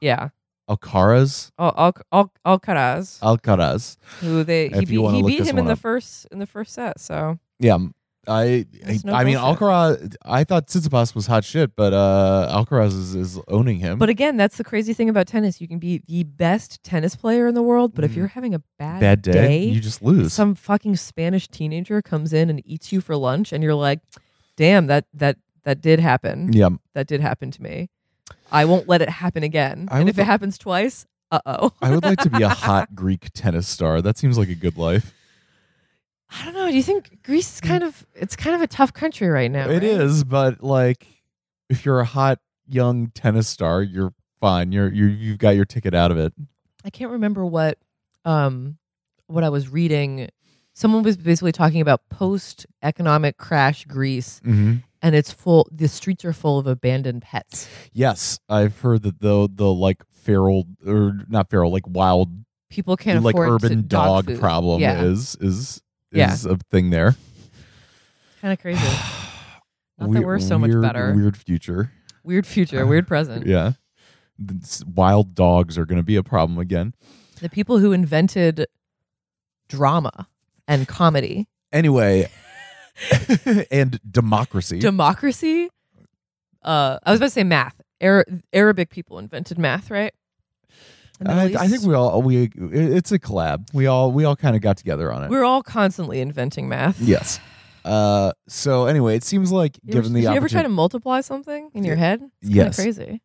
Yeah. Alcaraz? Al- Al- Al- Alcaraz, Alcaraz. Who they he beat, he beat him in one the first in the first set. So. Yeah, I I, no I mean. Alcaraz. I thought Tsitsipas was hot shit, but uh Alcaraz is, is owning him. But again, that's the crazy thing about tennis. You can be the best tennis player in the world, but if Mhm. you're having a bad, bad day, you just lose. some fucking Spanish teenager comes in and eats you for lunch, and you're like, "Damn, that that that did happen. yeah, That did happen to me. I won't let it happen again. I and if it happens twice, uh oh. I would like to be a hot Greek tennis star. That seems like a good life. I don't know. Do you think Greece is kind of it's kind of a tough country right now? It right? is, but like, if you're a hot young tennis star, you're fine. You're you you've got your ticket out of it. I can't remember what um what I was reading. Someone was basically talking about post economic crash Greece Mm-hmm. and it's full the streets are full of abandoned pets. Yes, I've heard that the the like feral or not feral, like wild, People can't like afford urban dog, food. problem Yeah. is is Yeah. a thing there. kind of crazy. Not that we're so much better. Weird future. Weird future, weird present. Yeah. Wild dogs are going to be a problem again. The people who invented drama and comedy, Anyway, and democracy. democracy. Uh, I was about to say math Ara- Arabic people invented math, right? I, I think we all we it's a collab. We all we all kind of got together on it. we're all constantly inventing math. yes. Uh. So anyway, it seems like You ever, given the did you ever try to multiply something in your head? It's Yes. crazy.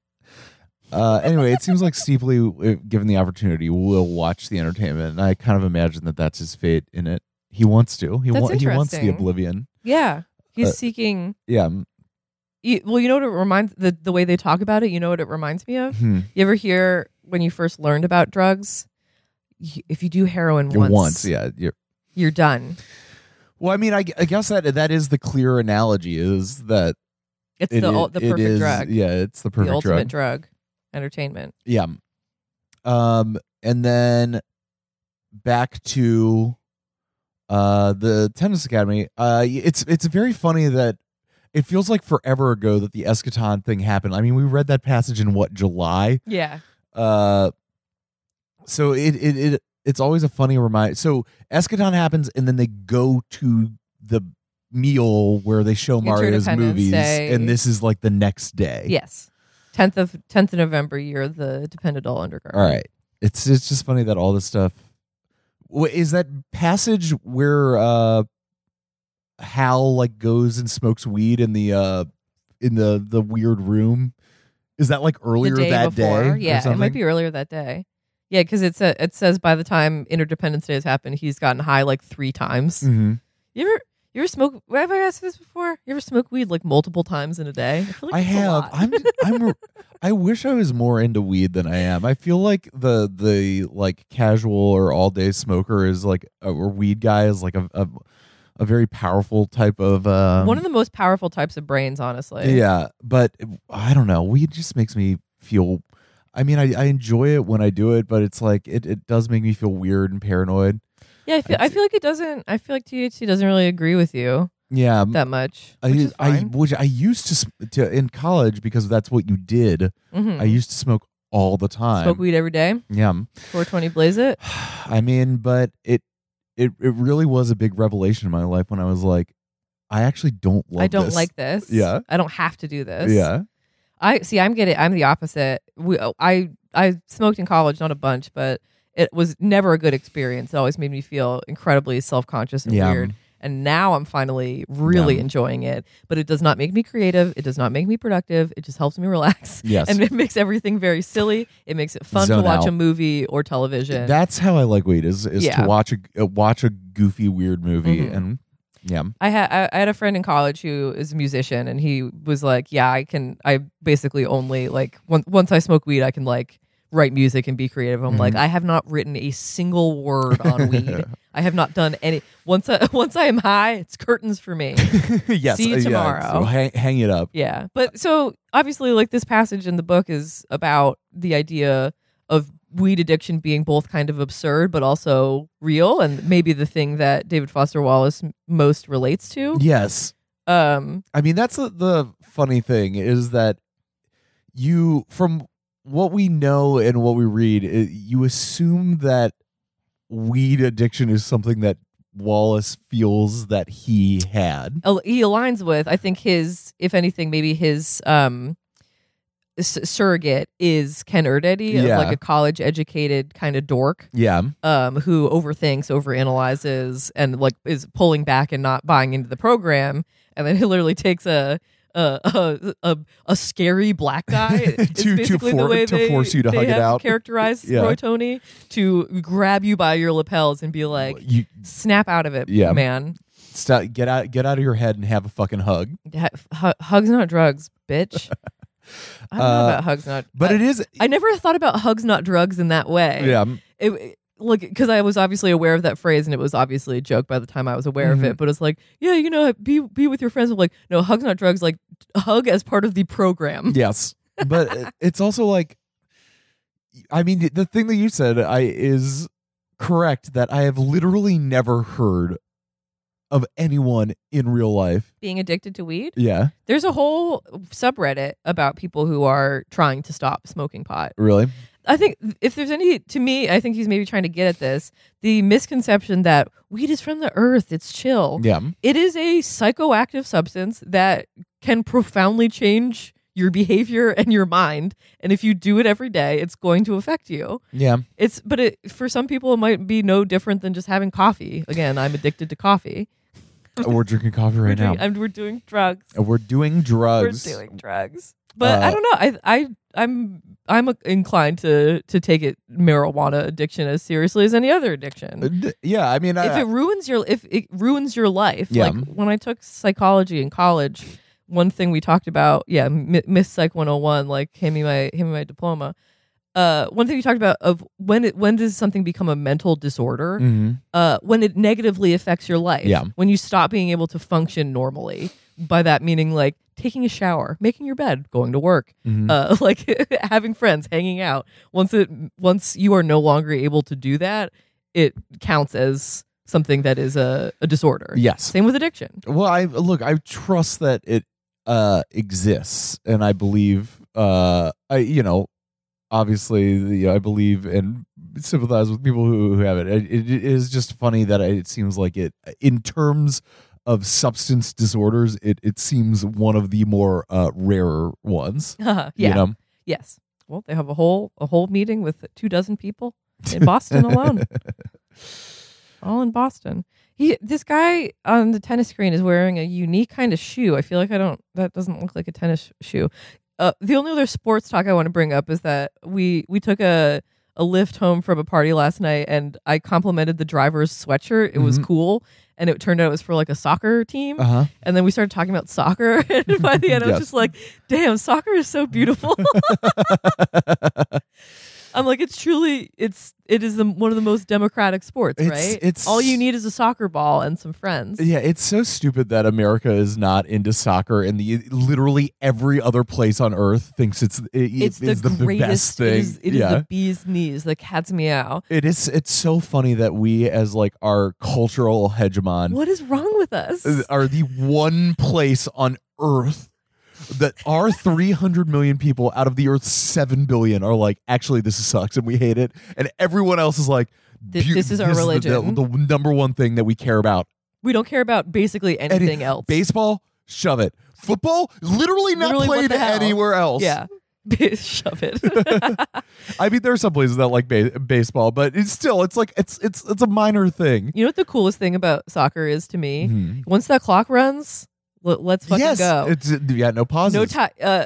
Uh, anyway, it seems like Steeply, uh, given the opportunity, will watch the entertainment, and I kind of imagine that that's his fate in it. He wants to. He, That's wa- he wants the oblivion. Yeah, he's Uh, seeking. Yeah. You, well, you know what it reminds the the way they talk about it. You know what it reminds me of. hmm. You ever hear when you first learned about drugs? If you do heroin once, Once, yeah. You're, you're done. well, I mean, I, I guess that that is the clear analogy is that It's it the i- ul- the perfect is- drug, Yeah, it's the the ultimate drug. drug, entertainment. Yeah. Um, and then back to uh the tennis academy. Uh, it's it's very funny that it feels like forever ago that the eschaton thing happened. I mean, we read that passage in what July. Yeah, Uh, so it it it it's always a funny reminder. So eschaton happens, and then they go to the meal where they show Mario's movies, Day. and this is like the next day. yes. Tenth of tenth of November, you're the Depend Adult Undergarment. All right. It's it's just funny that all this stuff is that passage where uh Hal like goes and smokes weed in the uh in the the weird room. Is that like earlier day that before. day? Yeah, it might be earlier that day. Yeah, because it's a, it says by the time Interdependence Day has happened, he's gotten high like three times. Mhm. You ever you ever smoke? Have I asked this before? You ever smoke weed like multiple times in a day? I, like I have. I'm. I'm. I wish I was more into weed than I am. I feel like the the like casual or all day smoker is like a, or weed guy is like a a, a very powerful type of um, one of the most powerful types of brains, honestly. Yeah, but I don't know. Weed just makes me feel. I mean, I, I enjoy it when I do it, but it's like it, it does make me feel weird and paranoid. yeah. I feel, I I'd- feel like it doesn't. I feel like THC doesn't really agree with you Yeah, that much. I, Which I which I used to, to in college because that's what you did. Mhm. I used to smoke all the time. smoke weed every day. Yeah, 420 blaze it. I mean, but it it it really was a big revelation in my life when I was like, I actually don't love. I don't this. like this. Yeah. I don't have to do this. Yeah, I see. I'm getting. I'm the opposite. We, oh, I I smoked in college, not a bunch, but it was never a good experience. It always made me feel incredibly self conscious and Yeah. weird. And now I'm finally really Yeah. enjoying it. But it does not make me creative. It does not make me productive. It just helps me relax. yes. And it makes everything very silly. It makes it fun Zone to watch out. a movie or television. That's how I like weed is is Yeah. to watch a uh, watch a goofy weird movie Mhm. and yeah. I had I I had a friend in college who is a musician, and he was like, "Yeah, I can. I basically only like once once I smoke weed, I can like write music and be creative." I'm like, Mhm. I have not written a single word on weed. I have not done any. Once I once I am high, it's curtains for me. yes. See you uh, yeah, tomorrow. so hang, hang it up. yeah, but so obviously, like this passage in the book is about the idea of weed addiction being both kind of absurd but also real, and maybe the thing that David Foster Wallace most relates to. Yes. Um, I mean, that's the, the funny thing is that you, from what we know and what we read, i you assume that weed addiction is something that Wallace feels that he had. he aligns with i think his if anything maybe his um s- surrogate is ken erdedy Yeah. like a college educated kind of dork Yeah. um who overthinks overanalyzes and like is pulling back and not buying into the program and then he literally takes a a, a, a, a scary black guy It's To- to basically the way to they- force you to hug it out. characterized Yeah. Roy Tony to grab you by your lapels and be like you snap out of it Yeah. man stop, get out, get out of your head and have a fucking hug. Hu- hugs not drugs, bitch. I don't know Uh, about hugs not. But I, it is, I never thought about hugs not drugs in that way. yeah. It, like because I was obviously aware of that phrase and it was obviously a joke by the time I was aware of Mhm. it. But it's like, yeah, you know, be be with your friends. I'm like, no, hugs not drugs. Like hug as part of the program. Yes, but it's also like, I mean, the thing that you said, I is correct that I have literally never heard of anyone in real life. Being addicted to weed. Yeah, There's a whole subreddit about people who are trying to stop smoking pot. really. I think if there's any, to me, I think he's maybe trying to get at this the misconception that weed is from the earth, it's chill. Yeah, It is a psychoactive substance that can profoundly change your behavior and your mind. And if you do it every day, it's going to affect you. Yeah. It's but it for some people it might be no different than just having coffee. Again, I'm addicted to coffee. Uh, we're drinking coffee We're right now. doing, and we're doing drugs. And We're doing drugs. We're doing drugs. But Uh, I don't know. I I I'm I'm inclined to to take it marijuana addiction as seriously as any other addiction. Uh, Yeah, I mean, if it ruins your if it ruins your life Yeah. like when i took psychology in college one thing we talked about yeah miss psych 101 like hand me my hand me my diploma uh one thing we talked about of when it when does something become a mental disorder Mhm. uh when it negatively affects your life Yeah. when you stop being able to function normally by that meaning like taking a shower making your bed going to work Mhm. uh, like having friends, hanging out. Once it once you are no longer able to do that, it counts as something that is a, a disorder. yes. Same with addiction. Well, I look. I trust that it uh, exists, and I believe. Uh, I you know, obviously, the, I believe and sympathize with people who, who have it. it. It is just funny that it seems like it, in terms of substance disorders, it it seems one of the more uh, rarer ones. yeah. You know? Yes. Well, they have a whole a whole meeting with two dozen people in Boston alone. All in Boston. He this guy on the tennis screen is wearing a unique kind of shoe. I feel like I don't that doesn't look like a tennis shoe. Uh, the only other sports talk I want to bring up is that we we took a a lift home from a party last night and I complimented the driver's sweatshirt. It was Mhm. cool and it turned out it was for like a soccer team. Uh huh. And then we started talking about soccer. And by the end, I was just like, damn, soccer is so beautiful. I'm like, it's truly, it's, it is the, one of the most democratic sports, It's- right? it's- All you need is a soccer ball and some friends. Yeah, it's so stupid that America is not into soccer, and the literally every other place on earth thinks it's it, It's the is the greatest, best thing. it is, it is yeah, the bee's knees, the cat's meow. it is. It's so funny that we, as like our cultural hegemon, What is wrong with us? are the one place on earth that our 300 million people out of the earth's 7 billion are like actually this sucks and we hate it and everyone else is like Th- this is our the- religion." the, the number one thing that we care about we don't care about basically Any- anything else. baseball shove it football literally not Literally, played anywhere else yeah. Shove it. i mean there are some places that like ba- baseball but it's still it's like it's it's it's a minor thing you know what the coolest thing about soccer is to me? Mhm. Once that clock runs, l- let's fucking yes go. it's yeah no pauses no time. Uh,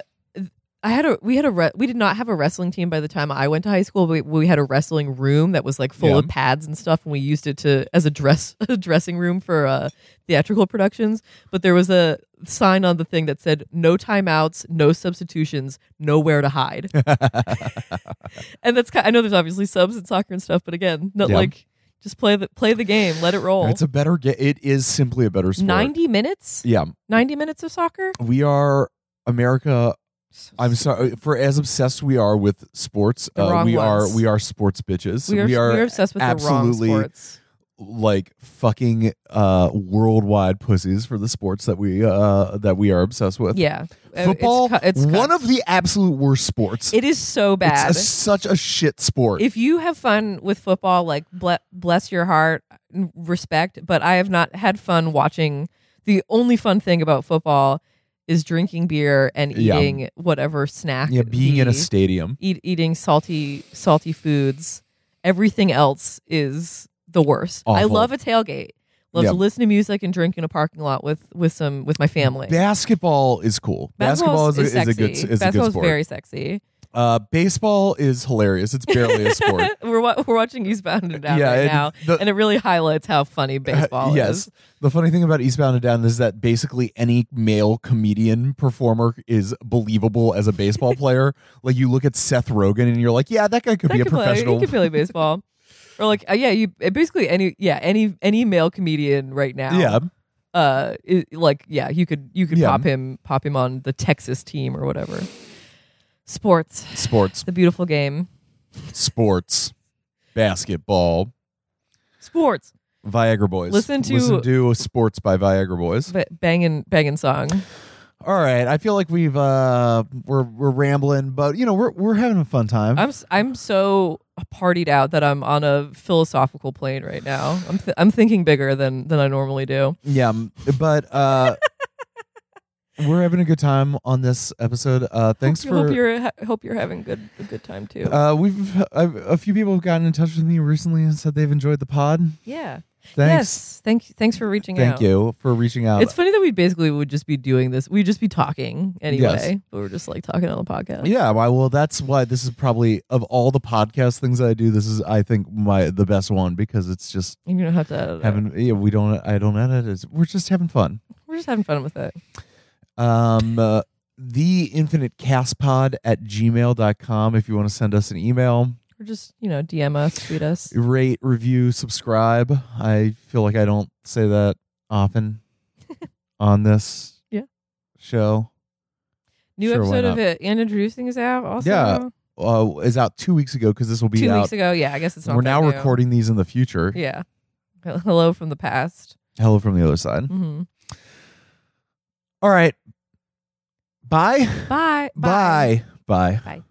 I had a we had a re- we did not have a wrestling team by the time I went to high school. But we, we had a wrestling room that was like full Yeah. of pads and stuff, and we used it to as a dress a dressing room for uh, theatrical productions. But there was a sign on the thing that said no timeouts, no substitutions, nowhere to hide. and that's kind I know there's obviously subs in soccer and stuff, but again, not Yeah. like just play the play the game, let it roll. it's a better game it is simply a better sport Ninety minutes, yeah ninety minutes of soccer. we are America. I'm sorry for as obsessed we are with sports. Uh, we are we are sports bitches. We are, we are obsessed with the absolutely wrong sports. Like fucking uh, worldwide pussies for the sports that we uh, that we are obsessed with. Yeah, Uh, Football, It's, cu- it's cu- one of the absolute worst sports. It is so bad. It's a, such a shit sport. if you have fun with football, like ble- bless your heart, respect. But I have not had fun watching. The only fun thing about football is drinking beer and Yeah. eating whatever snack. yeah, being in a stadium. eat, eating salty salty foods. Everything else is the worst. I love a tailgate. Love Yep. to listen to music and drink in a parking lot with with some with my family. Basketball is cool. Basketball, is, a, is a good is a Basketball is very sexy. uh, baseball is hilarious. It's barely a sport. we're wa- we're watching Eastbound and Down Yeah, right and now, the- and it really highlights how funny baseball Uh, yes. is. The funny thing about Eastbound and Down is that basically any male comedian performer is believable as a baseball player. like you look at Seth Rogen and you're like, yeah, that guy could That be a could play, professional. he could play baseball, or like uh, yeah, you basically any yeah any any male comedian right now. yeah. uh, i like yeah, you could you could Yeah. pop him pop him on the Texas team or whatever. Sports, Sports. the beautiful game. Sports. Basketball. Sports, Viagra Boys. Listen to- Listen to Sports by Viagra Boys. ba- banging banging song. All right. I feel like we've uh we're we're rambling, but you know, we're we're having a fun time. I'm s- I'm so partied out that I'm on a philosophical plane right now. I'm th- I'm thinking bigger than than I normally do. Yeah, but uh we're having a good time on this episode. Uh, thanks hope, for. hope you're ha- hope you're having good a good time too. uh, we've I've, a few people have gotten in touch with me recently and said they've enjoyed the pod. yeah. Thanks. Yes. Thank thanks for reaching Thank out. Thank you for reaching out. It's funny that we basically would just be doing this. We'd just be talking anyway. Yes. But we're just like talking on the podcast. Yeah? Well, that's why this is probably of all the podcast things that I do. This is, I think, my the best one because it's just And you don't have to edit it. having. Yeah, we don't. I don't edit. It's, we're just having fun. We're just having fun with it. Um, uh, the infinite cast pod at gmail.com if you want to send us an email. Or just, you know, DM us, tweet us. Rate, review, subscribe. I feel like I don't say that often on this Yeah. show. New Sure, why episode of not? it and introducing is out also. Yeah, Uh, is out two weeks ago because this will be Two out. weeks ago. Yeah, I guess it's not We're that now new. recording these in the future. Yeah. Hello from the past. Hello from the other side. hmm All right. Bye. Bye. Bye. Bye. Bye.